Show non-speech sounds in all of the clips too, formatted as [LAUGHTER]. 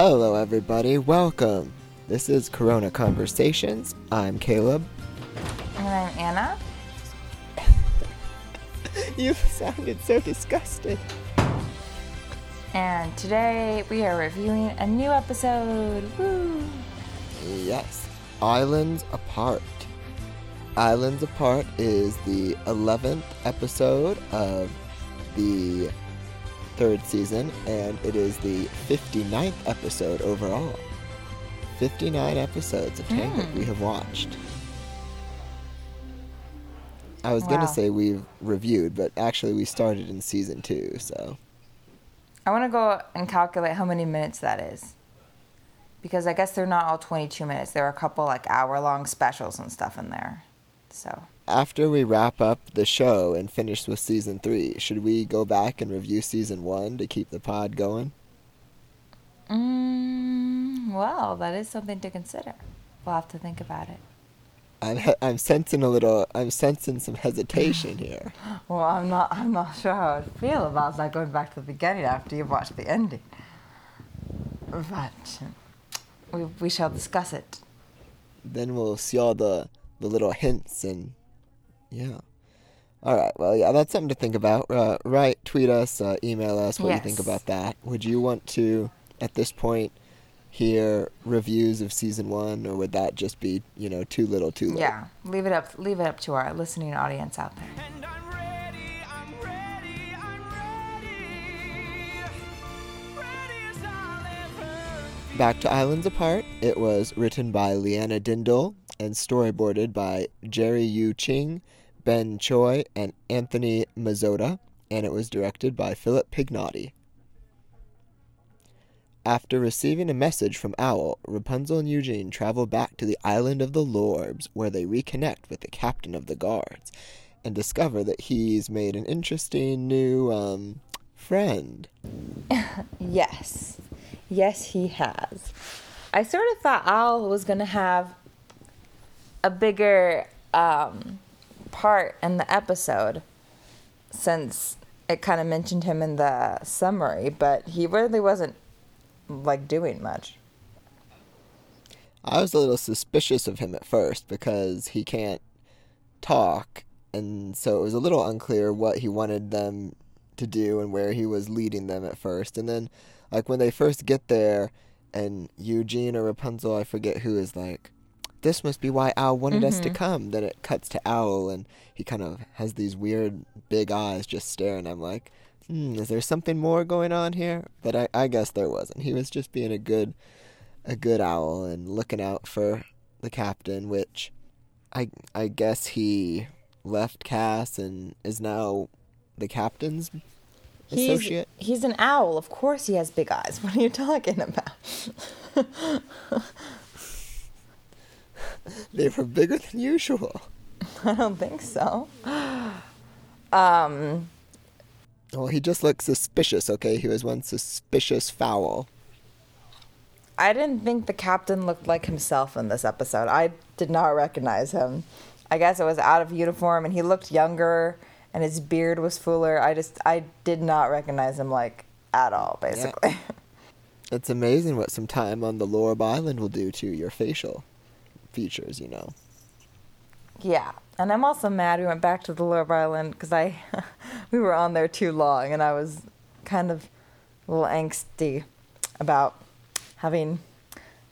Hello, everybody. Welcome. This is Corona Conversations. I'm Caleb. And I'm Anna. [LAUGHS] You sounded so disgusted. And today we are reviewing a new episode. Woo! Yes. Islands Apart. Islands Apart is the 11th episode of the third season, and it is the 59th episode overall. 59 episodes of Tangled Hmm. we have watched. I was going to say we've reviewed, but actually we started in season two, so. I want to go and calculate how many minutes that is. Because I guess they're not all 22 minutes. There are a couple like hour long specials and stuff in there. So, After we wrap up the show and finish with season three, should we go back and review season one to keep the pod going? mm, well, that is something to consider. We'll have to think about it. I'm I'm sensing a little. I'm sensing some hesitation [LAUGHS] here. Well, I'm not. I'm not sure how I would feel about that going back to the beginning after you've watched the ending. But we we shall discuss it. then we'll see all the the little hints and yeah. All right. Well, yeah, that's something to think about. Uh, write, tweet us, uh, email us what do you think about that. Would you want to, at this point, hear reviews of season one, or would that just be you know too little, too late? Yeah, leave it up. Leave it up to our listening audience out there. And I'm ready, I'm ready, I'm ready. Ready as I'll ever be. Back to Islands Apart. It was written by Leanna Dindal and storyboarded by Jerry Yu Ching, Ben Choi, and Anthony Mazzotta, and it was directed by Philip Pignotti. After receiving a message from Owl, Rapunzel and Eugene travel back to the island of the Lorbs, where they reconnect with the captain of the guards and discover that he's made an interesting new um, friend. [LAUGHS] Yes, yes, he has. I sort of thought Owl was gonna have a bigger um, part in the episode, since it kind of mentioned him in the summary, but he really wasn't like doing much. I was a little suspicious of him at first because he can't talk, and so it was a little unclear what he wanted them to do and where he was leading them at first. And then, like, when they first get there, and Eugene or Rapunzel, I forget who, is like, this must be why Owl wanted us to come. Then it cuts to Owl, and he kind of has these weird big eyes just staring. I'm like, hmm, is there something more going on here? But I, I guess there wasn't. He was just being a good a good owl and looking out for the captain, which I I guess he left Cass and is now the captain's He's, associate. he's an owl. Of course, he has big eyes. [LAUGHS] What are you talking about? [LAUGHS] [LAUGHS] They were bigger than usual. [LAUGHS] I don't think so. [GASPS] Um, Well, he just looked suspicious. Okay, he was one suspicious fowl. I didn't think the captain looked like himself in this episode. I did not recognize him. I guess it was out of uniform and he looked younger and his beard was fuller. I just I did not recognize him like at all basically. [LAUGHS] It's amazing what some time on the Lorb Island will do to your facial features. You know. Yeah. And I'm also mad we went back to the Love Island cuz I [LAUGHS] we were on there too long and I was kind of a little angsty about having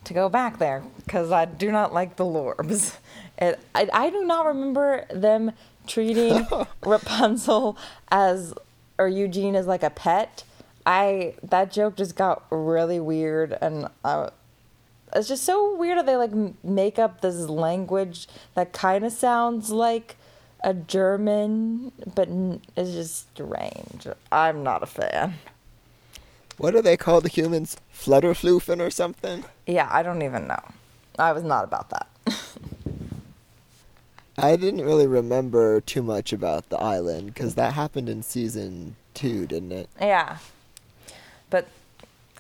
to go back there because I do not like the Lorbs. [LAUGHS] It, I, I do not remember them treating [LAUGHS] Rapunzel as or Eugene as like a pet. I that joke just got really weird and I, it's just so weird that they like make up this language that kind of sounds like a German, but it's just strange. I'm not a fan. What do they call the humans? Flutterflufen or something? Yeah, I don't even know. I was not about that. [LAUGHS] I didn't really remember too much about the island because that happened in season two, didn't it? yeah,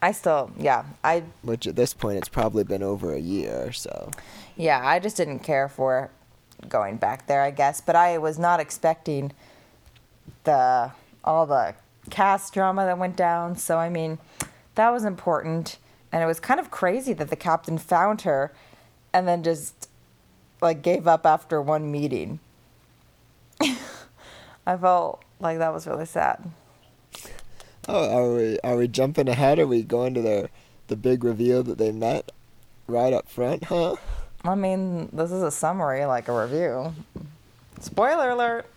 I still, yeah, I Which at this point it's probably been over a year, or so Yeah, I just didn't care for going back there, I guess. But I was not expecting the all the Cass drama that went down. So I mean, that was important. And it was kind of crazy that the captain found her and then just like gave up after one meeting. [LAUGHS] I felt like that was really sad. Oh, are we are we jumping ahead? Are we going to the the big reveal that they met right up front? Huh? I mean, this is a summary, like a review. Spoiler alert. [LAUGHS]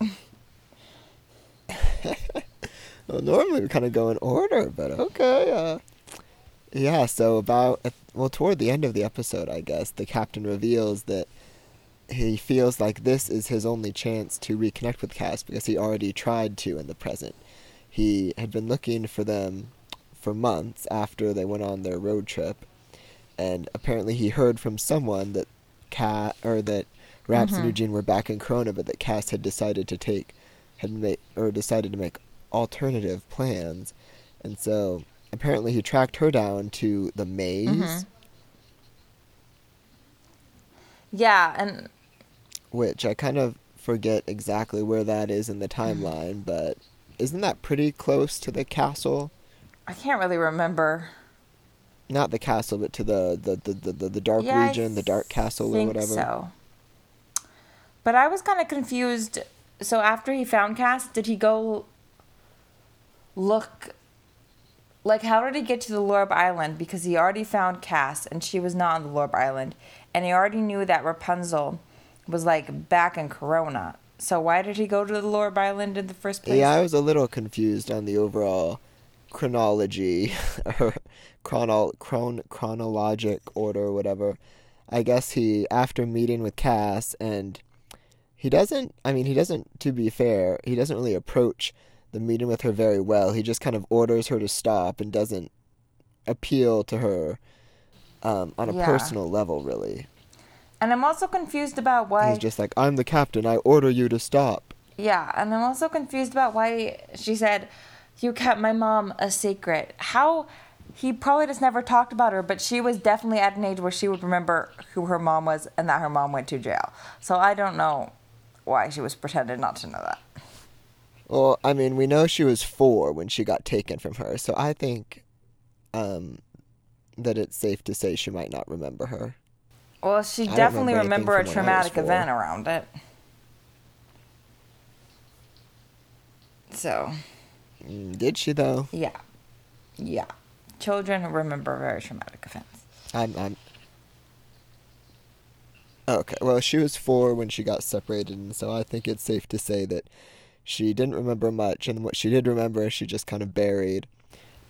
[LAUGHS] Well, normally we kind of go in order, but okay. Uh, yeah. So about well, toward the end of the episode, I guess the captain reveals that he feels like this is his only chance to reconnect with Cass because he already tried to in the present. He had been looking for them for months after they went on their road trip, and apparently he heard from someone that Cat or that Raps and mm-hmm. Eugene were back in Corona, but that Cass had decided to take had made or decided to make alternative plans, and so apparently he tracked her down to the maze, mm-hmm. Yeah, and which I kind of forget exactly where that is in the timeline, but isn't that pretty close to the castle? I can't really remember. Not the castle, but to the the the, the, the, the dark Yeah, I region, the dark castle or think whatever. So. But I was kind of confused. So after he found Cass, did he go look? Like, how did he get to the Lorb Island? Because he already found Cass, and she was not on the Lorb Island, and he already knew that Rapunzel was like back in Corona. So why did he go to the Lorb Island in the first place? Yeah, I was a little confused on the overall chronology [LAUGHS] or chrono chron chronologic order or whatever. I guess he after meeting with Cass and he doesn't I mean he doesn't to be fair, he doesn't really approach the meeting with her very well. He just kind of orders her to stop and doesn't appeal to her um, on a Yeah. personal level really. And I'm also confused about why. He's just like, I'm the captain, I order you to stop. Yeah, and I'm also confused about why she said, You kept my mom a secret. How he probably just never talked about her, but she was definitely at an age where she would remember who her mom was and that her mom went to jail. So I don't know why she was pretending not to know that. Well, I mean, we know she was four when she got taken from her, so I think um, that it's safe to say she might not remember her. Well, she definitely remember remember a from when I was traumatic event around it. So, Mm, Did she though? yeah. Yeah. Children remember very traumatic events. I'm. I'm. Okay. Well, she was four when she got separated, and so I think it's safe to say that she didn't remember much, and what she did remember, she just kind of buried.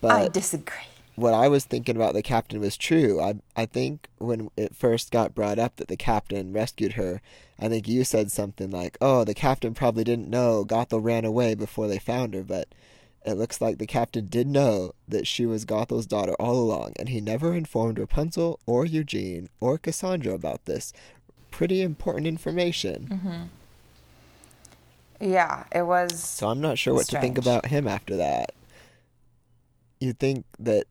But I disagree. What I was thinking about the captain was true. I I think when it first got brought up that the captain rescued her, I think you said something like, "Oh, the captain probably didn't know. Gothel ran away before they found her." But it looks like the captain did know that she was Gothel's daughter all along, and he never informed Rapunzel or Eugene or Cassandra about this. Pretty important information. Mm-hmm. Yeah, it was. So I'm not sure what to think about him after that. You'd think that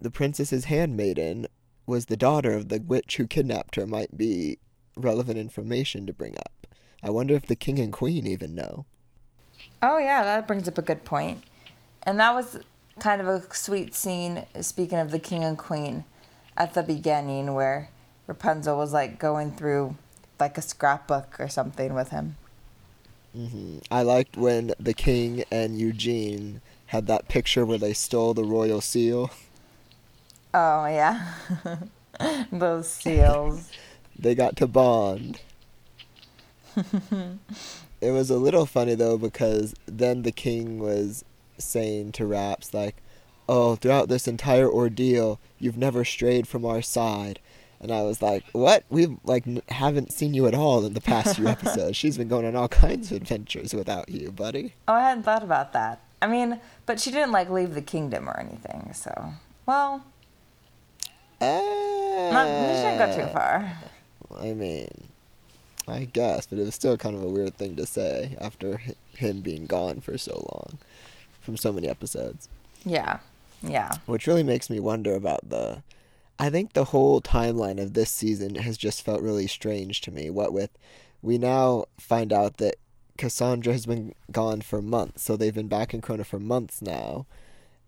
the princess's handmaiden was the daughter of the witch who kidnapped her might be relevant information to bring up. I wonder if the king and queen even know. Oh yeah, that brings up a good point. And that was kind of a sweet scene. Speaking of the king and queen, at the beginning where Rapunzel was like going through like a scrapbook or something with him. hmm I liked when the king and Eugene had that picture where they stole the royal seal. [LAUGHS] Oh yeah, [LAUGHS] those seals. [LAUGHS] They got to bond. [LAUGHS] it was a little funny though because then the king was saying to Raps like, "Oh, throughout this entire ordeal, you've never strayed from our side." And I was like, "What? We like n- haven't seen you at all in the past few episodes. She's been going on all kinds of adventures without you, buddy." Oh, I hadn't thought about that. I mean, but she didn't like leave the kingdom or anything. So, well, not, she didn't go too Uh, far. I mean, I guess, but it was still kind of a weird thing to say after him being gone for so long from so many episodes. Yeah, yeah. Which really makes me wonder about the. I think the whole timeline of this season has just felt really strange to me. What with. We now find out that Cassandra has been gone for months, so they've been back in Corona for months now.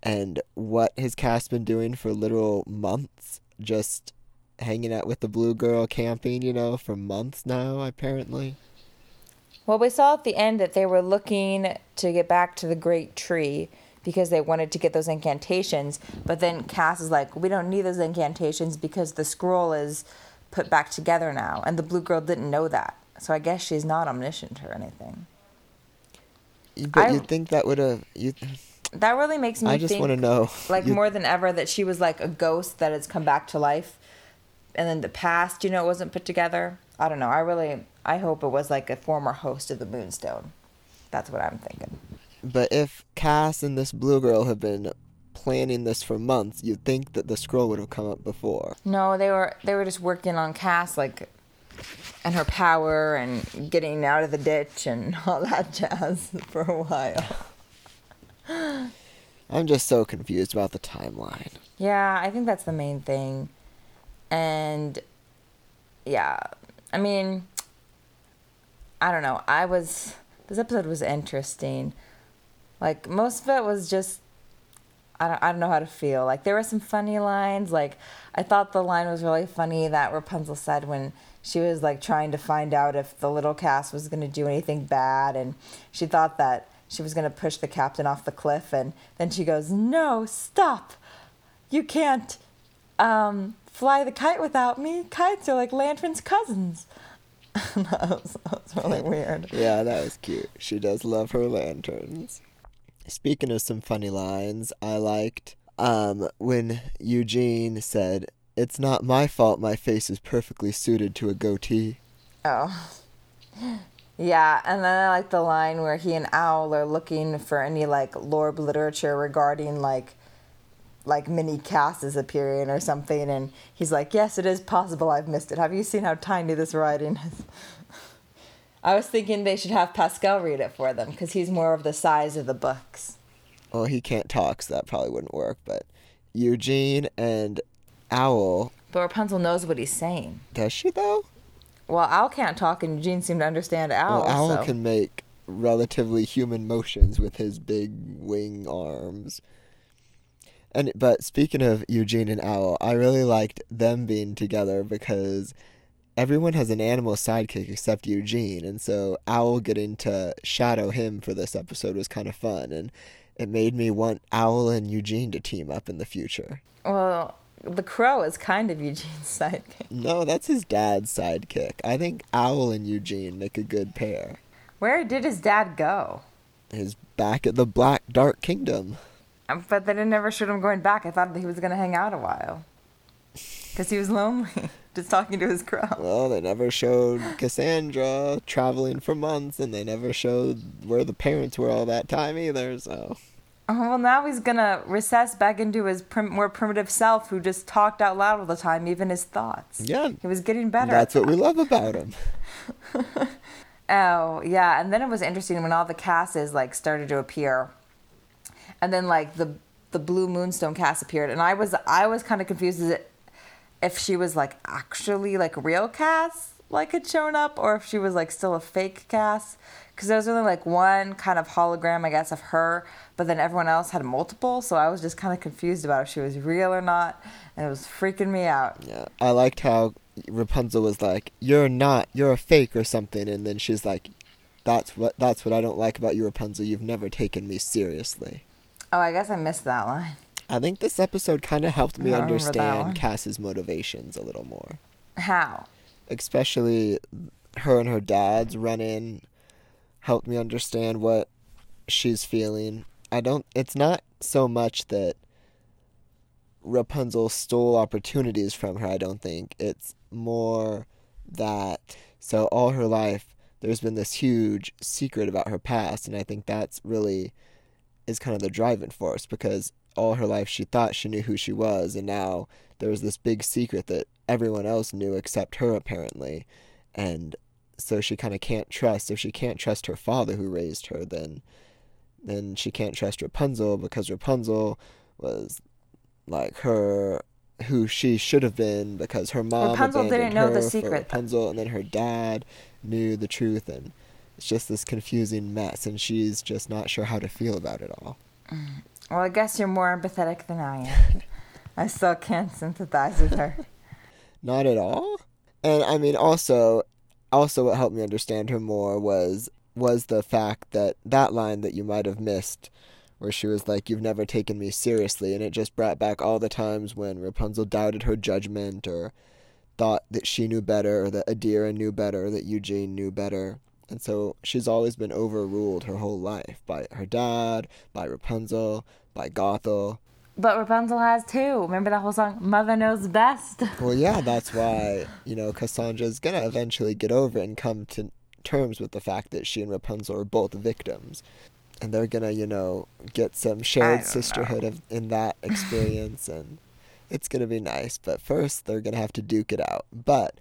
and what has Cass been doing for literal months? Just hanging out with the blue girl, camping, you know, for months now, apparently. Well, we saw at the end that they were looking to get back to the Great Tree because they wanted to get those incantations. But then Cass is like, we don't need those incantations because the scroll is put back together now. And the blue girl didn't know that. So I guess she's not omniscient or anything. But I- you'd think that would have. You, That really makes me think I just want to know. like you- more than ever, that she was like a ghost that has come back to life. And then the past, you know, it wasn't put together. I don't know. I really, I hope it was like a former host of the Moonstone. That's what I'm thinking. But if Cass and this blue girl have been planning this for months, you'd think that the scroll would have come up before. No, they were they were just working on Cass like and her power and getting out of the ditch and [LAUGHS] all that jazz for a while. [GASPS] I'm just so confused about the timeline. Yeah, I think that's the main thing. And yeah, I mean I don't know. I was this episode was interesting. Like most of it was just I don't, I don't know how to feel. Like there were some funny lines. Like I thought the line was really funny that Rapunzel said when she was like trying to find out if the little Cass was going to do anything bad, and she thought that she was going to push the captain off the cliff, and then she goes, "No, stop! You can't um, fly the kite without me. Kites are like lanterns' cousins." [LAUGHS] that, was, that was really [LAUGHS] weird. Yeah, that was cute. She does love her lanterns. Speaking of some funny lines, I liked um, when Eugene said, It's not my fault my face is perfectly suited to a goatee. Oh. Yeah, and then I like the line where he and Owl are looking for any like lore literature regarding like like mini Casses appearing or something and he's like, Yes, it is possible I've missed it. Have you seen how tiny this writing is? [LAUGHS] I was thinking they should have Pascal read it for them because he's more of the size of the books. Well, he can't talk, so that probably wouldn't work, but Eugene and Owl, But Rapunzel knows what he's saying. does she though? Well, Owl can't talk and Eugene seemed to understand Owl. well, Owl so. can make relatively human motions with his big wing arms. And but speaking of Eugene and Owl, I really liked them being together because everyone has an animal sidekick except Eugene, and so Owl getting to shadow him for this episode was kind of fun, and it made me want Owl and Eugene to team up in the future. Well, the crow is kind of Eugene's [LAUGHS] sidekick. No, that's his dad's sidekick. I think Owl and Eugene make a good pair. Where did his dad go? He's back at the Black Dark Kingdom. Um, But they didn't never showed him going back. I thought that he was going to hang out a while. [SIGHS] Because he was lonely, [LAUGHS] just talking to his crow. Well, they never showed Cassandra traveling for months, and they never showed where the parents were all that time either. So, Oh, well, now he's to recess back into his prim- more primitive self who just talked out loud all the time, even his thoughts. yeah, He was getting better. that's what we love about him. [LAUGHS] [LAUGHS] Oh, yeah. And then it was interesting when all the Casses, like, started to appear. And then, like, the the blue moonstone Cass appeared. And I was I was kind of confused as it, if she was, like, actually, like, real Cass, like, had shown up, or if she was, like, still a fake Cass. Because there was only, like, one kind of hologram, I guess, of her. But then everyone else had multiple. So I was just kind of confused about if she was real or not. And it was freaking me out. Yeah, I liked how Rapunzel was like, "You're not, you're a fake or something," and then she's like, "That's what that's what I don't like about you, Rapunzel. You've never taken me seriously." Oh, I guess I missed that line. I think this episode kind of helped me I don't remember that one. understand Cass's motivations a little more. How? Especially her and her dad's run in helped me understand what she's feeling. I don't it's not so much that Rapunzel stole opportunities from her, I don't think. It's more that so all her life there's been this huge secret about her past and I think that's really is kind of the driving force because all her life she thought she knew who she was and now there was this big secret that everyone else knew except her apparently and so she kind of can't trust if she can't trust her father who raised her then then she can't trust Rapunzel because Rapunzel was like her who she should have been because her mom Rapunzel didn't know the secret. Rapunzel and then her dad knew the truth and it's just this confusing mess and she's just not sure how to feel about it all. Mm. Well, I guess you're more empathetic than I am. [LAUGHS] I still can't sympathize with her. [LAUGHS] Not at all. And I mean, also, also what helped me understand her more was was the fact that that line that you might have missed, where she was like, "You've never taken me seriously," and it just brought back all the times when Rapunzel doubted her judgment or thought that she knew better, or that Adira knew better, or that Eugene knew better. And so she's always been overruled her whole life by her dad, by Rapunzel, by Gothel. But Rapunzel has too. Remember that whole song, Mother Knows Best? Well, yeah, that's why, you know, Cassandra's gonna eventually get over and come to terms with the fact that she and Rapunzel are both victims. And they're gonna, you know, get some shared sisterhood of, in that [LAUGHS] experience, and it's gonna be nice. But first, they're gonna have to duke it out. But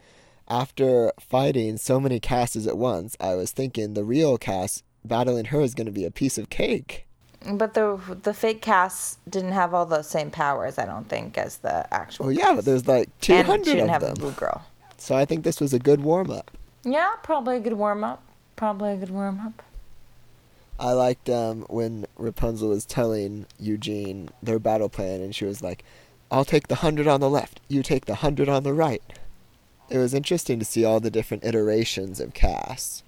after fighting so many casts at once, I was thinking the real Cass battling her is gonna be a piece of cake. But the the fake casts didn't have all the same powers, I don't think, as the actual. Well, yeah, but there's like and she 200 didn't of have them. the blue girl. So I think this was a good warm up. Yeah, probably a good warm up. Probably a good warm up. I liked um, when Rapunzel was telling Eugene their battle plan, and she was like, "I'll take the hundred on the left. You take the hundred on the right." It was interesting to see all the different iterations of Cass.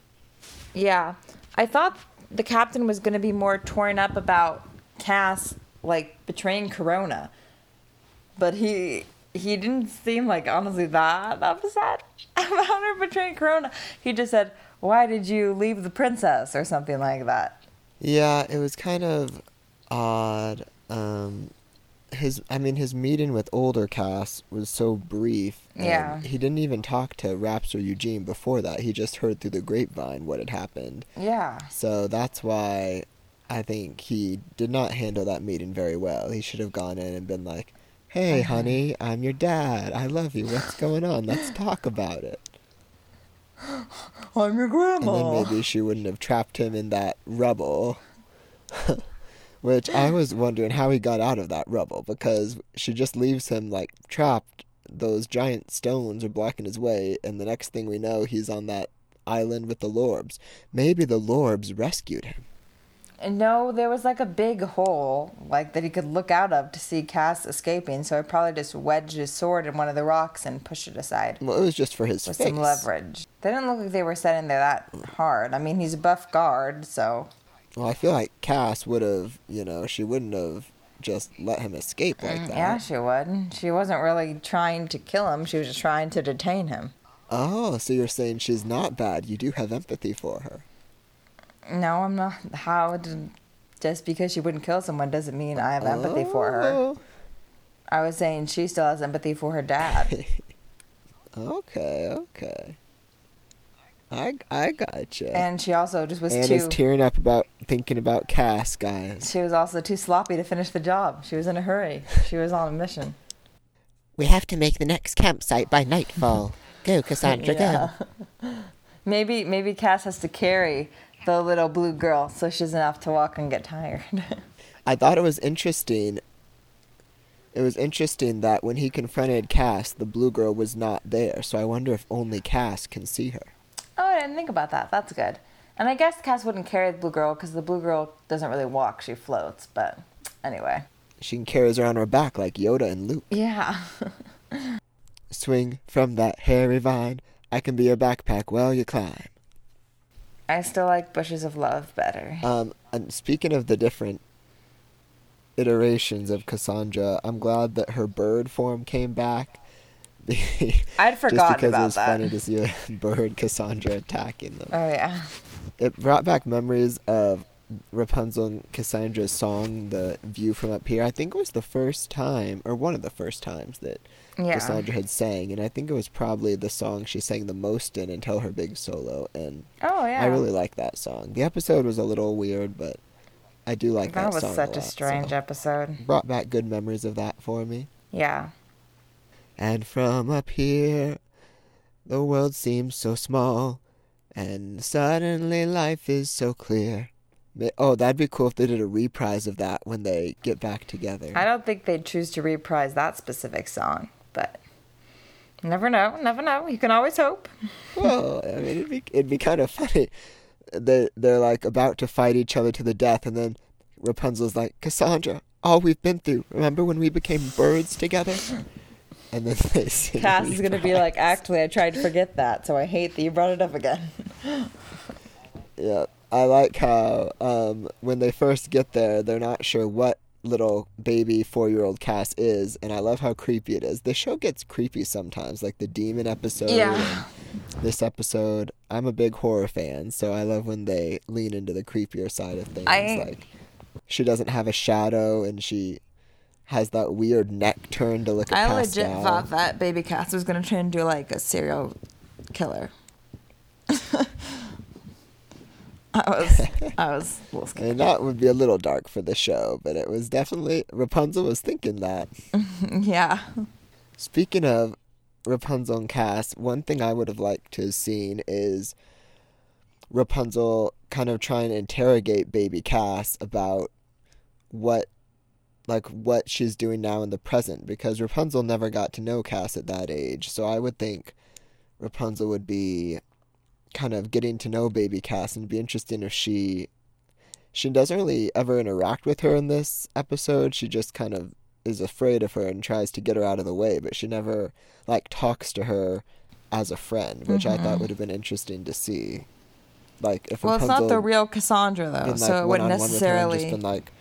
Yeah, I thought the captain was going to be more torn up about Cass like betraying Corona, but he he didn't seem like honestly that upset [LAUGHS] about her betraying Corona. He just said, "Why did you leave the princess?" or something like that. Yeah, it was kind of odd. Um, his, I mean, his meeting with older Cass was so brief. and Yeah. He didn't even talk to Raps or Eugene before that. He just heard through the grapevine what had happened. Yeah, So that's why I think he did not handle that meeting very well. He should have gone in and been like, "Hey, Uh-huh. honey, I'm your dad. I love you. What's going on? Let's [LAUGHS] talk about it." I'm your grandma. And then maybe she wouldn't have trapped him in that rubble. [LAUGHS] Which I [GASPS] was wondering how he got out of that rubble because she just leaves him like trapped. Those giant stones are blocking his way, and the next thing we know, he's on that island with the Lorbs. Maybe the Lorbs rescued him. No, there was like a big hole, like that he could look out of to see Cass escaping. So he probably just wedged his sword in one of the rocks and pushed it aside Well, it was just for his with face. some leverage. They didn't look like they were setting there that hard. I mean, he's a buff guard, so Well, I feel like Cass would have, you know, she wouldn't have just let him escape like that. Mm, yeah, she would. She wasn't really trying to kill him. She was just trying to detain him. Oh, so you're saying she's not bad. You do have empathy for her. No, I'm not. How did just because she wouldn't kill someone doesn't mean I have empathy for her. Oh, I was saying she still has empathy for her dad. [LAUGHS] Okay, okay. I, I gotcha. and she also just was Anna's too. tearing up about thinking about Cass, guys. She was also too sloppy to finish the job. She was in a hurry. She was on a mission. We have to make the next campsite by nightfall. Go, [LAUGHS] Cassandra, Yeah. Maybe maybe Cass has to carry the little blue girl so she doesn't have to walk and get tired. [LAUGHS] I thought it was interesting. It was interesting that when he confronted Cass, the blue girl was not there. So I wonder if only Cass can see her. Didn't think about that. That's good. And I guess Cass wouldn't carry the blue girl because the blue girl doesn't really walk; she floats. But anyway, She can carry her on her back like Yoda and Luke. yeah. [LAUGHS] Swing from that hairy vine. I can be your backpack while you climb. I still like Bushes of Love better. Um, and speaking of the different iterations of Cassandra, I'm glad that her bird form came back. [LAUGHS] I'd forgotten Just because about it was that. funny to see a [LAUGHS] bird Cassandra attacking them. Oh yeah. It brought back memories of Rapunzel and Cassandra's song, "The View from Up Here." I think it was the first time, or one of the first times that Yeah. Cassandra had sang, and I think it was probably the song she sang the most in until her big solo. And Oh yeah. I really like that song. The episode was a little weird, but I do like that, that was such a, lot, strange so. episode. Brought back good memories of that for me. Yeah. And from up here, the world seems so small, and suddenly life is so clear. Oh, that'd be cool if they did a reprise of that when they get back together. I don't think they'd choose to reprise that specific song, but never know, never know. You can always hope. [LAUGHS] well, I mean, it'd be it'd be kind of funny. They they're like about to fight each other to the death, and then Rapunzel's like, Cassandra, all we've been through. Remember when we became birds together? And then [LAUGHS] they sing Cass is gonna be like, actually, I tried to forget that, so I hate that you brought it up again. [LAUGHS] Yeah, I like how um, when they first get there, they're not sure what little baby four-year-old Cass is, and I love how creepy it is. The show gets creepy sometimes, like the demon episode. Yeah. This episode, I'm a big horror fan, so I love when they lean into the creepier side of things. I- Like she doesn't have a shadow, and she has that weird neck turn to look at I legit thought that Baby Cass was gonna try and do like a serial killer. [LAUGHS] I was, I was a little scared. And that would be a little dark for the show, but it was definitely Rapunzel was thinking that. [LAUGHS] Yeah. Speaking of Rapunzel and Cass, one thing I would have liked to have seen is Rapunzel kind of trying to interrogate baby Cass about what like what she's doing now in the present because Rapunzel never got to know Cass at that age. So I would think Rapunzel would be kind of getting to know baby Cass and it'd be interesting if she she doesn't really ever interact with her in this episode. She just kind of is afraid of her and tries to get her out of the way, but she never like talks to her as a friend, which I thought would have been interesting to see. Like if Mm-hmm. Well, it's not the real Cassandra though, been, like, so it wouldn't one-on-one with her and necessarily. just been like,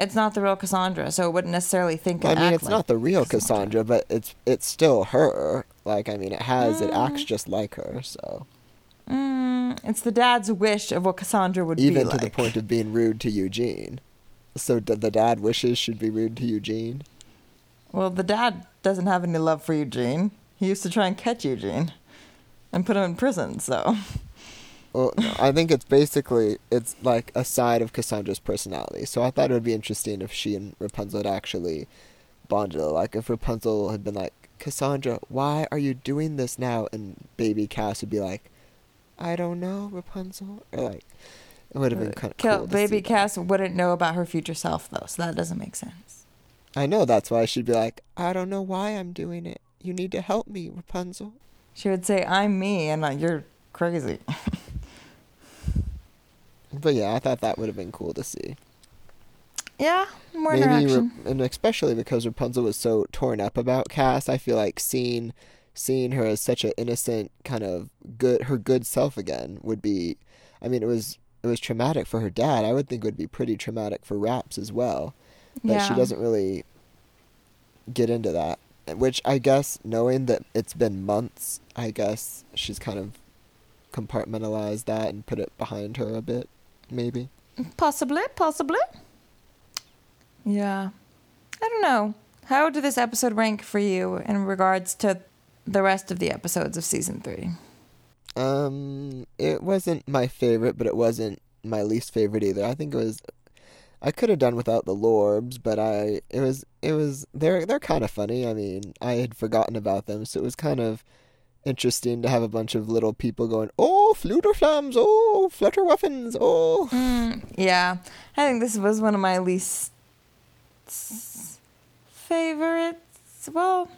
It's not the real Cassandra, so it wouldn't necessarily think. Of it. I mean, it's like not the real Cassandra, but it's it's still her. Like, I mean, it has it acts just like her. So Mm, it's the dad's wish of what Cassandra would even to like. the point of being rude to Eugene. So d- the dad wishes should be rude to Eugene. Well, the dad doesn't have any love for Eugene. He used to try and catch Eugene, and put him in prison. So. [LAUGHS] Well, no, I think it's basically it's like a side of Cassandra's personality. So I thought it would be interesting if she and Rapunzel had actually bonded. Like if Rapunzel had been like, Cassandra, why are you doing this now? And baby Cass would be like, I don't know, Rapunzel. Or like, it would have been kind of Kill, cool. baby see that. Cass wouldn't know about her future self though, so that doesn't make sense. I know that's why she'd be like, I don't know why I'm doing it. You need to help me, Rapunzel. She would say, "I'm me," and uh, you're crazy. [LAUGHS] But yeah, I thought that would have been cool to see. yeah, more Maybe, interaction. Ra- and especially because Rapunzel was so torn up about Cass, I feel like seeing seeing her as such an innocent kind of good her good self again would be. I mean, it was it was traumatic for her dad. I would think it would be pretty traumatic for Raps as well. But she doesn't really get into that. Which I guess, knowing that it's been months, I guess she's kind of compartmentalized that and put it behind her a bit, maybe. Possibly, possibly. Yeah. I don't know. How did this episode rank for you in regards to the rest of the episodes of season three? Um, it wasn't my favorite, but it wasn't my least favorite either. I think it was. I could have done without the Lorbs, but I it was it was they're they're kind of funny. I mean, I had forgotten about them, so it was kind of interesting to have a bunch of little people going, "Oh, Flutterflams! Oh, Flutterwuffins! Oh." Mm, yeah. I think this was one of my least favorites. Well,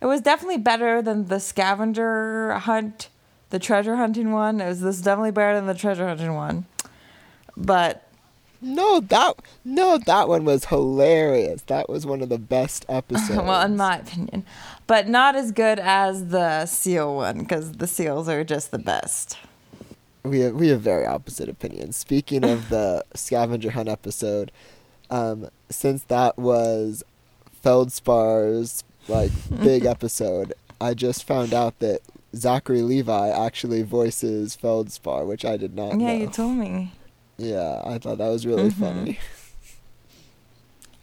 it was definitely better than the scavenger hunt, the treasure hunting one. It was this is definitely better than the treasure hunting one. But No, that no, that one was hilarious. That was one of the best episodes. [LAUGHS] well, in my opinion, but not as good as the seal one because the seals are just the best. we have we have very opposite opinions. Speaking of the [LAUGHS] scavenger hunt episode, um, since that was Feldspar's like big [LAUGHS] episode, I just found out that Zachary Levi actually voices Feldspar, which I did not Yeah, know. Yeah, you told me. yeah, I thought that was really Mhm. funny.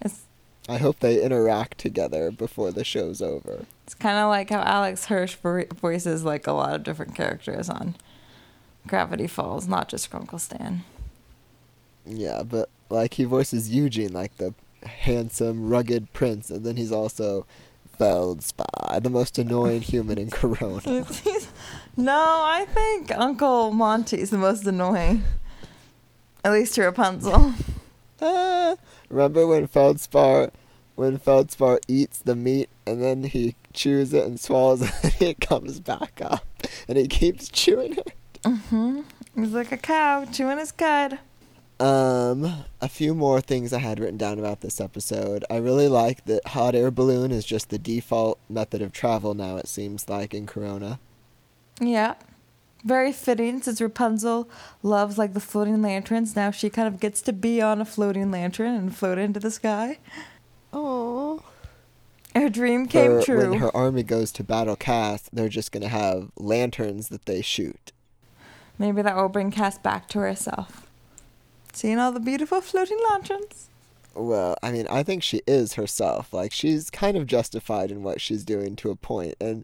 It's I hope they interact together before the show's over. It's kind of like how Alex Hirsch voices like a lot of different characters on Gravity Falls, not just Uncle Stan. Yeah, but like he voices Eugene like the handsome, rugged prince, and then he's also Feldspar, the most annoying human in Corona. [LAUGHS] no, I think Uncle Monty's the most annoying. At least to Rapunzel. [LAUGHS] Ah, remember when Feldspar, when Feldspar eats the meat and then he chews it and swallows it, and [LAUGHS] it comes back up, and he keeps chewing it. Mm-hmm. He's like a cow chewing his cud. Um, a few more things I had written down about this episode. I really like that hot air balloon is just the default method of travel now. It seems like in Corona. Yeah. Very fitting since Rapunzel loves like the floating lanterns. Now she kind of gets to be on a floating lantern and float into the sky. Oh. [LAUGHS] Her dream came true. When her army goes to battle Cass, they're just gonna have lanterns that they shoot. Maybe that will bring Cass back to herself. Seeing all the beautiful floating lanterns. Well, I mean, I think she is herself. Like she's kind of justified in what she's doing to a point. and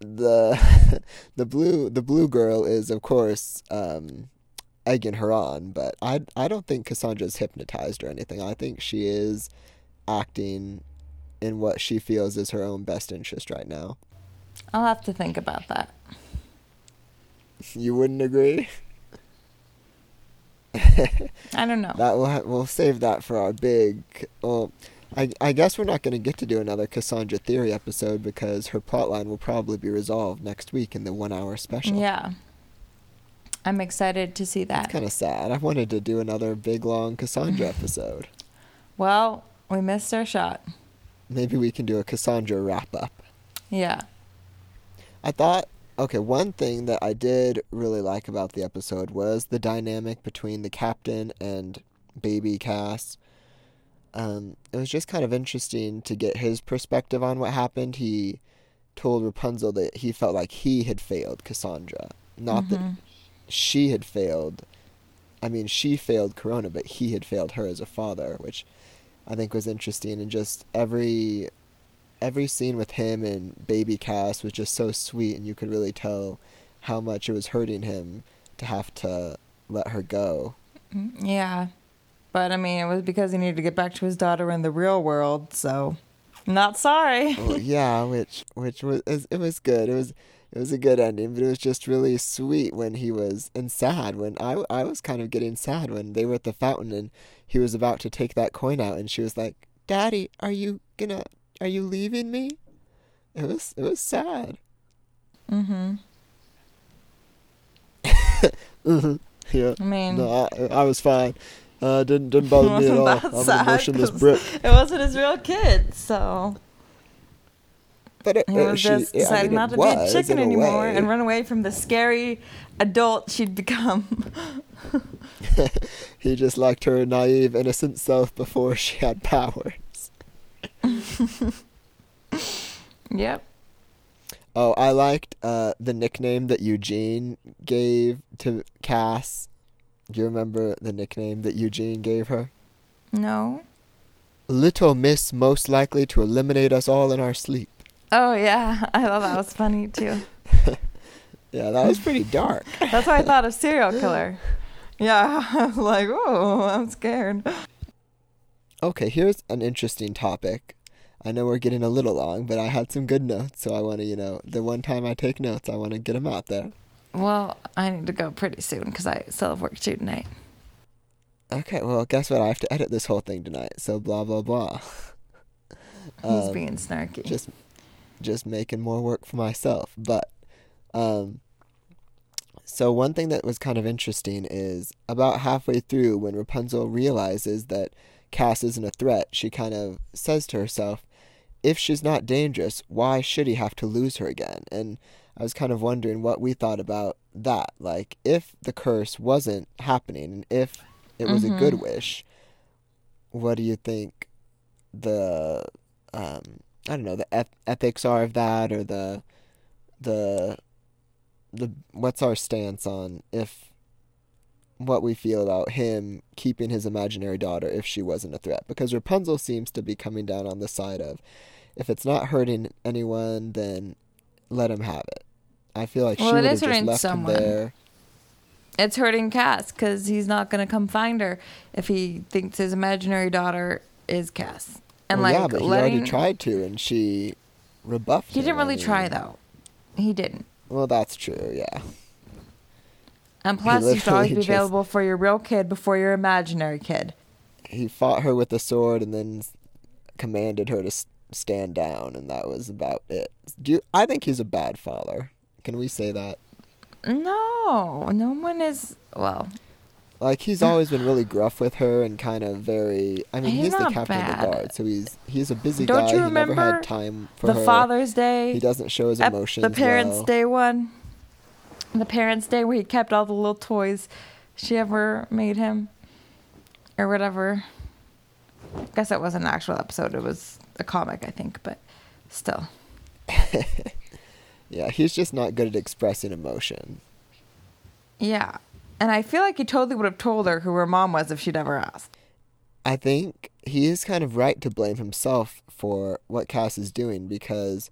the [LAUGHS] the blue the blue girl is of course um, egging her on, but I I don't think Cassandra's hypnotized or anything. I think she is acting in what she feels is her own best interest right now. I'll have to think about that. You wouldn't agree? I don't know. That will ha- we'll save that for our big. Well, I I guess we're not going to get to do another Cassandra theory episode because her plotline will probably be resolved next week in the one hour special. Yeah. I'm excited to see that. It's kind of sad. I wanted to do another big long Cassandra [LAUGHS] episode. Well, we missed our shot. Maybe we can do a Cassandra wrap up. Yeah. I thought, okay, one thing that I did really like about the episode was the dynamic between the captain and baby Cass. Um, it was just kind of interesting to get his perspective on what happened. He told Rapunzel that he felt like he had failed Cassandra, not that she had failed. I mean, she failed Corona, but he had failed her as a father, which I think was interesting. And just every every scene with him and baby Cass was just so sweet, and you could really tell how much it was hurting him to have to let her go. Mm-hmm. Yeah. But I mean, it was because he needed to get back to his daughter in the real world, so not sorry. Well, yeah, which which was it was good. It was it was a good ending, but it was just really sweet when he was and sad when I I was kind of getting sad when they were at the fountain and he was about to take that coin out and she was like, "Daddy, are you gonna are you leaving me?" It was it was sad. Mhm. hmm [LAUGHS] Yeah. I mean, No, I, I was fine. Uh, didn't didn't bother me [LAUGHS] at all. wasn't I'm an sad emotionless [LAUGHS] 'cause brick. It wasn't his real kid, so But it, he was she- just I mean, not to was, be a chicken a anymore way. and run away from the scary adult she'd become. [LAUGHS] he just liked her naive, innocent self before she had powers. yep. Oh, I liked uh, the nickname that Eugene gave to Cass. Do you remember the nickname that Eugene gave her? No. Little Miss most likely to eliminate us all in our sleep. Oh yeah, [LAUGHS] I thought that was funny too. [LAUGHS] Yeah, that was pretty dark. [LAUGHS] That's why I thought of serial killer. Yeah, I was like, oh, I'm scared. Okay, here's an interesting topic. I know we're getting a little long, but I had some good notes, so I want to, you know, the one time I take notes, I want to get them out there. Well, I need to go pretty soon because I still have work to do tonight. Okay, well, guess what? I have to edit this whole thing tonight, so blah blah blah. [LAUGHS] He's Um, being snarky. just just making more work for myself but um so one thing that was kind of interesting is about halfway through when Rapunzel realizes that Cass isn't a threat she kind of says to herself if she's not dangerous why should he have to lose her again and I was kind of wondering what we thought about that. Like if the curse wasn't happening and if it was a good wish what do you think the um I don't know the eth- ethics are of that or the the the what's our stance on if what we feel about him keeping his imaginary daughter if she wasn't a threat? Because Rapunzel seems to be coming down on the side of if it's not hurting anyone then let him have it. I feel like Well, she would have just hurting left someone. him there. it's hurting Cass because he's not going to come find her if he thinks his imaginary daughter is Cass. And well, like yeah, but he letting already tried to and she rebuffed he didn't really try though. He didn't. Well, that's true, yeah. And plus, you should always [LAUGHS] be just- available for your real kid before your imaginary kid. he fought her with a sword and then commanded her to stand down and that was about it. Do you, I think he's a bad father. Can we say that? No, no one is. Well, Like he's always been really gruff with her and kind of very. I mean, He's he's, the captain of the guard, so he's he's a busy Don't guy. you he never remember had time for the her. Father's Day. He doesn't show his emotions. The Parents' well. Day one. The Parents' Day where he kept all the little toys she ever made him, or whatever. I guess it wasn't an actual episode. It was a comic, I think, but still. [LAUGHS] Yeah, he's just not good at expressing emotion. Yeah. And I feel like he totally would have told her who her mom was if she'd ever asked. I think he is kind of right to blame himself for what Cass is doing because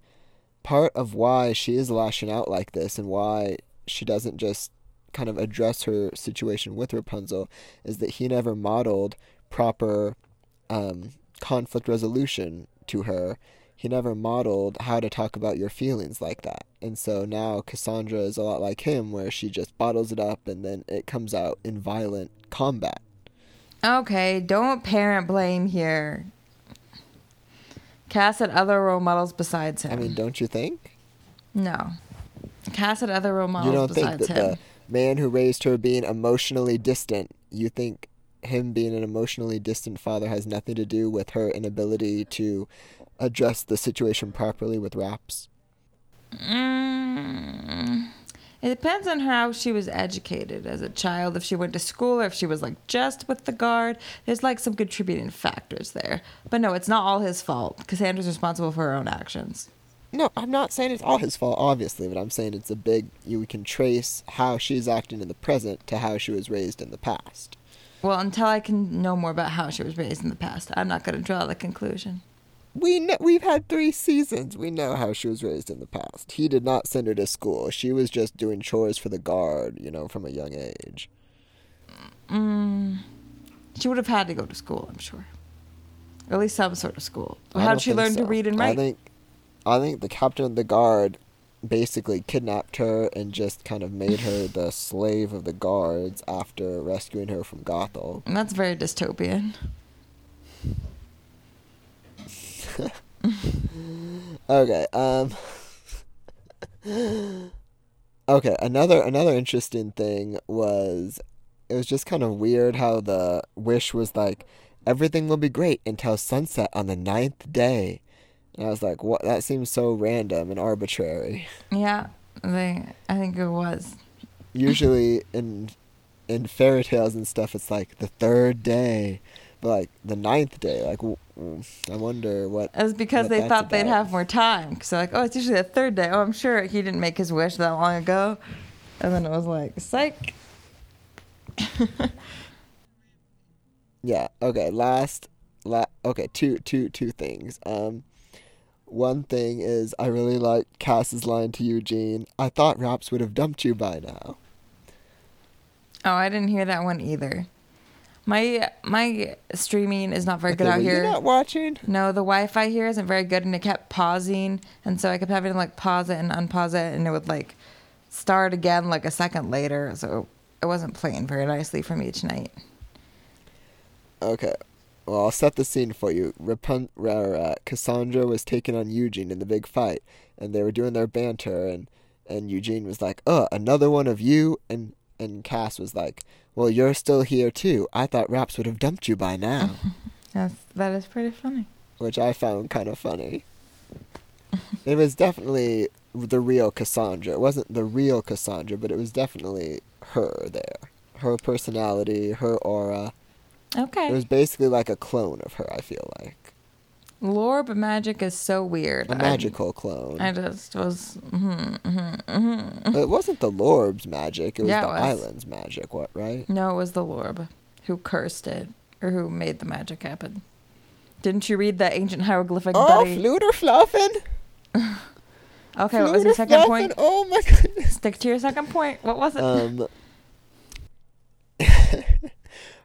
part of why she is lashing out like this and why she doesn't just kind of address her situation with Rapunzel is that he never modeled proper um, conflict resolution to her. He never modeled how to talk about your feelings like that. And so now Cassandra is a lot like him, where she just bottles it up and then it comes out in violent combat. Okay, don't parent blame here. Cass had other role models besides him. I mean, don't you think? no. Cass had other role models you don't think that him. the man who raised her being emotionally distant, you think him being an emotionally distant father has nothing to do with her inability to address the situation properly with raps? Mm, it depends on how she was educated as a child. If she went to school or if she was like just with the guard, there's like some contributing factors there. But no, it's not all his fault. Cassandra's responsible for her own actions. No, I'm not saying it's all his fault, obviously, but I'm saying it's a big. You can trace how she's acting in the present to how she was raised in the past. Well, until I can know more about how she was raised in the past, I'm not going to draw the conclusion. We know, we've had three seasons. We know how she was raised in the past. He did not send her to school. She was just doing chores for the guard, you know, from a young age. Mm, she would have had to go to school, I'm sure. Or at least some sort of school. How did she learn to read and write? I think, I think the captain of the guard basically kidnapped her and just kind of made her [LAUGHS] the slave of the guards after rescuing her from Gothel. And that's very dystopian. Okay. Um. okay. Another another interesting thing was it was just kind of weird how the wish was like everything will be great until sunset on the ninth day. And I was like, what? That seems so random and arbitrary. Yeah, they. I think it was. Usually in in fairy tales and stuff, it's like the third day, like the ninth day. Like, I wonder what. It was because what they that's thought they'd have more time. So like, oh, it's usually the third day. Oh, I'm sure he didn't make his wish that long ago. And then it was like, psych. [LAUGHS] Yeah. Okay. Last. La- okay. Two. Two. Two things. Um. One thing is, I really like Cass's line to Eugene. I thought Raps would have dumped you by now. Oh, I didn't hear that one either. My my streaming is not very good out here. You're not watching? No, the Wi-Fi here isn't very good, and it kept pausing, and so I kept having to like pause it and unpause it, and it would like start again like a second later. So it wasn't playing very nicely for me tonight. Okay. Well, I'll set the scene for you. Rapun- uh, Cassandra was taking on Eugene in the big fight, and they were doing their banter, and, and Eugene was like, "Uh, another one of you," and and Cass was like, "Well, you're still here too. I thought Raps would have dumped you by now," [LAUGHS] That's that is pretty funny. which I found kind of funny. it was definitely the real Cassandra. It wasn't the real Cassandra, but it was definitely her there. Her personality, her aura. Okay. It was basically like a clone of her. I feel like. Lorb magic is so weird. A magical clone. I, just was. mhm, mhm, mhm. it wasn't the Lorb's magic; it was Yeah, the it was. island's magic. What, right? No, it was the Lorb who cursed it or who made the magic happen. Didn't you read that ancient hieroglyphic, Oh, buddy? Fluffin! [LAUGHS] okay, what was your second point? Oh my goodness. Stick to your second point. What was it? Um, [LAUGHS]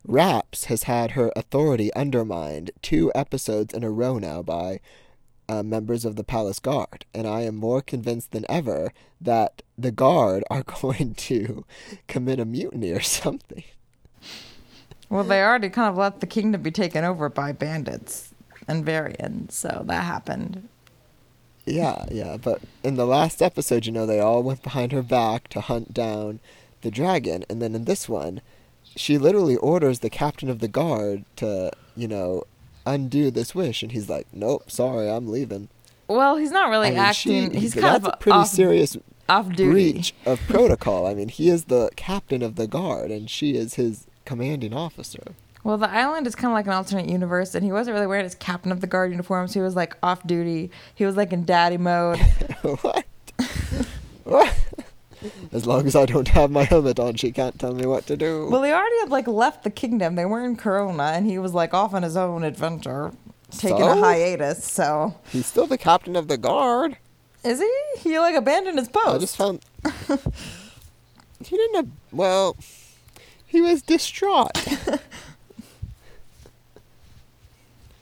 Raps has had her authority undermined two episodes in a row now by uh, members of the Palace Guard, and I am more convinced than ever that the Guard are [LAUGHS] going to commit a mutiny or something. well, they already kind of let the kingdom be taken over by bandits and Varians, so that happened. Yeah, yeah, but in the last episode, you know, they all went behind her back to hunt down the dragon, and then in this one, she literally orders the captain of the guard to, you know, undo this wish, and he's like, "Nope, sorry, I'm leaving." Well, he's not really I mean, acting. she- he's that's kind a of pretty off, serious off duty. breach of protocol. I mean, he is the captain of the guard, and she is his commanding officer. Well, the island is kind of like an alternate universe, and he wasn't really wearing his captain of the guard uniform, so he was like off duty. He was like in daddy mode. [LAUGHS] what? [LAUGHS] what? As long as I don't have my helmet on, she can't tell me what to do. well, he already had like left the kingdom. They were in Corona, and he was like off on his own adventure, taking a hiatus. So, He's still the captain of the guard. is he? He like abandoned his post. I just found. [LAUGHS] he didn't have. Well, he was distraught. [LAUGHS]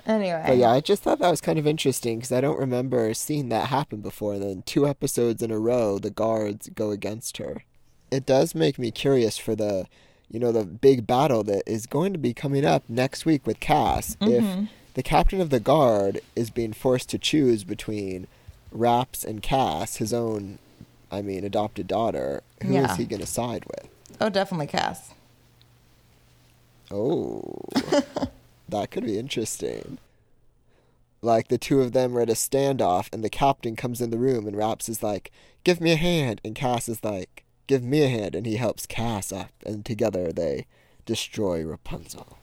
anyway. But yeah, I just thought that was kind of interesting because I don't remember seeing that happen before. And then two episodes in a row, the guards go against her. It does make me curious for the, you know, the big battle that is going to be coming up next week with Cass. Mm-hmm. If the captain of the guard is being forced to choose between Raps and Cass, his own, I mean, adopted daughter, who is Yeah. he going to side with? Oh, definitely Cass. Oh, [LAUGHS] that could be interesting. Like the two of them are at a standoff, and the captain comes in the room, and Raps is like, "Give me a hand," and Cass is like, "Give me a hand," and he helps Cass up, and together they destroy Rapunzel.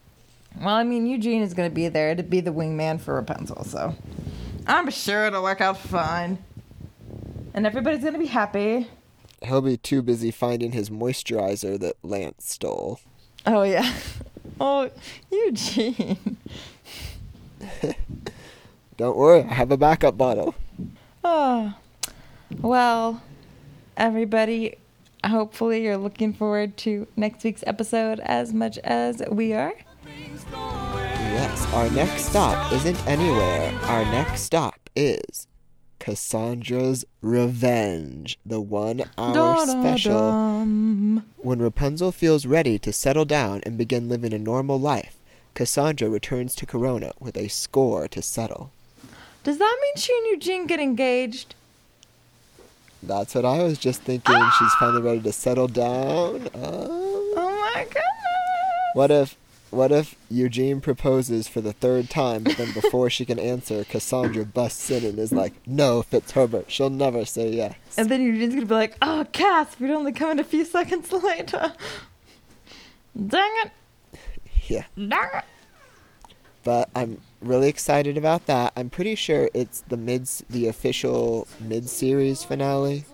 Well, I mean, Eugene is going to be there to be the wingman for Rapunzel, so I'm sure it'll work out fine. And everybody's going to be happy. He'll be too busy finding his moisturizer that Lance stole. Oh, yeah. [LAUGHS] Oh, Eugene. [LAUGHS] Don't worry, I have a backup bottle. Oh, well, everybody, hopefully you're looking forward to next week's episode as much as we are. Yes, our next stop isn't anywhere. Our next stop is Cassandra's Revenge, the one hour special when Rapunzel feels ready to settle down and begin living a normal life. Cassandra returns to Corona with a score to settle. Does that mean she and Eugene get engaged? That's what I was just thinking. She's finally ready to settle down. Oh. Oh my um, goodness. What if what if Eugene proposes for the third time, but then before she can answer, Cassandra busts in and is like, No, Fitzherbert, she'll never say yes. And then Eugene's gonna be like, "Oh, Cass, we'd only come in a few seconds later." Dang it! Yeah. Dang it! But I'm really excited about that. I'm pretty sure it's the mid the official mid series finale.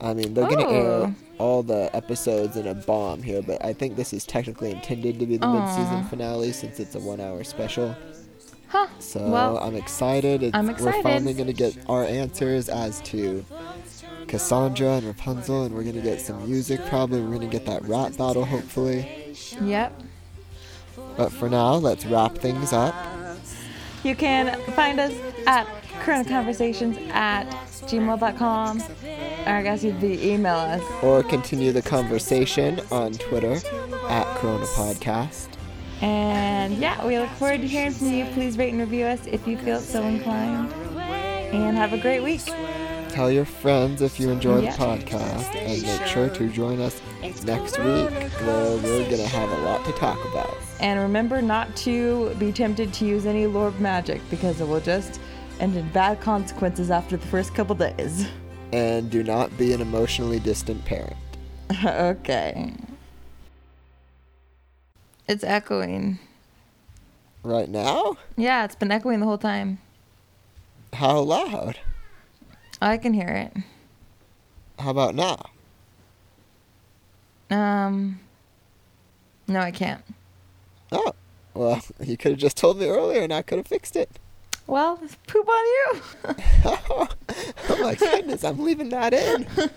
I mean, they're gonna Oh. air all the episodes in a bomb here, but I think this is technically intended to be the mid season finale since it's a one hour special. Huh? So well, I'm excited. It's, I'm excited. We're finally gonna get our answers as to Cassandra and Rapunzel, and we're gonna get some music. Probably we're gonna get that rap battle, hopefully. yep. But for now, let's wrap things up. You can find us at currentconversations at gmail.com. Or I guess you'd be email us. or continue the conversation on Twitter at Corona Podcast. And yeah, we look forward to hearing from you. Please rate and review us if you feel so inclined. And have a great week. Tell your friends if you enjoy Yeah. the podcast, and make sure to join us next week where we're going to have a lot to talk about. And remember not to be tempted to use any Lorb magic because it will just end in bad consequences after the first couple days. And do not be an emotionally distant parent. [LAUGHS] okay. It's echoing. Right now? Yeah, it's been echoing the whole time. How loud? I can hear it. How about now? Um. No, I can't. Oh, well, [LAUGHS] you could have just told me earlier and I could have fixed it. Well, poop on you. oh, [LAUGHS] oh my goodness, I'm leaving that in. [LAUGHS]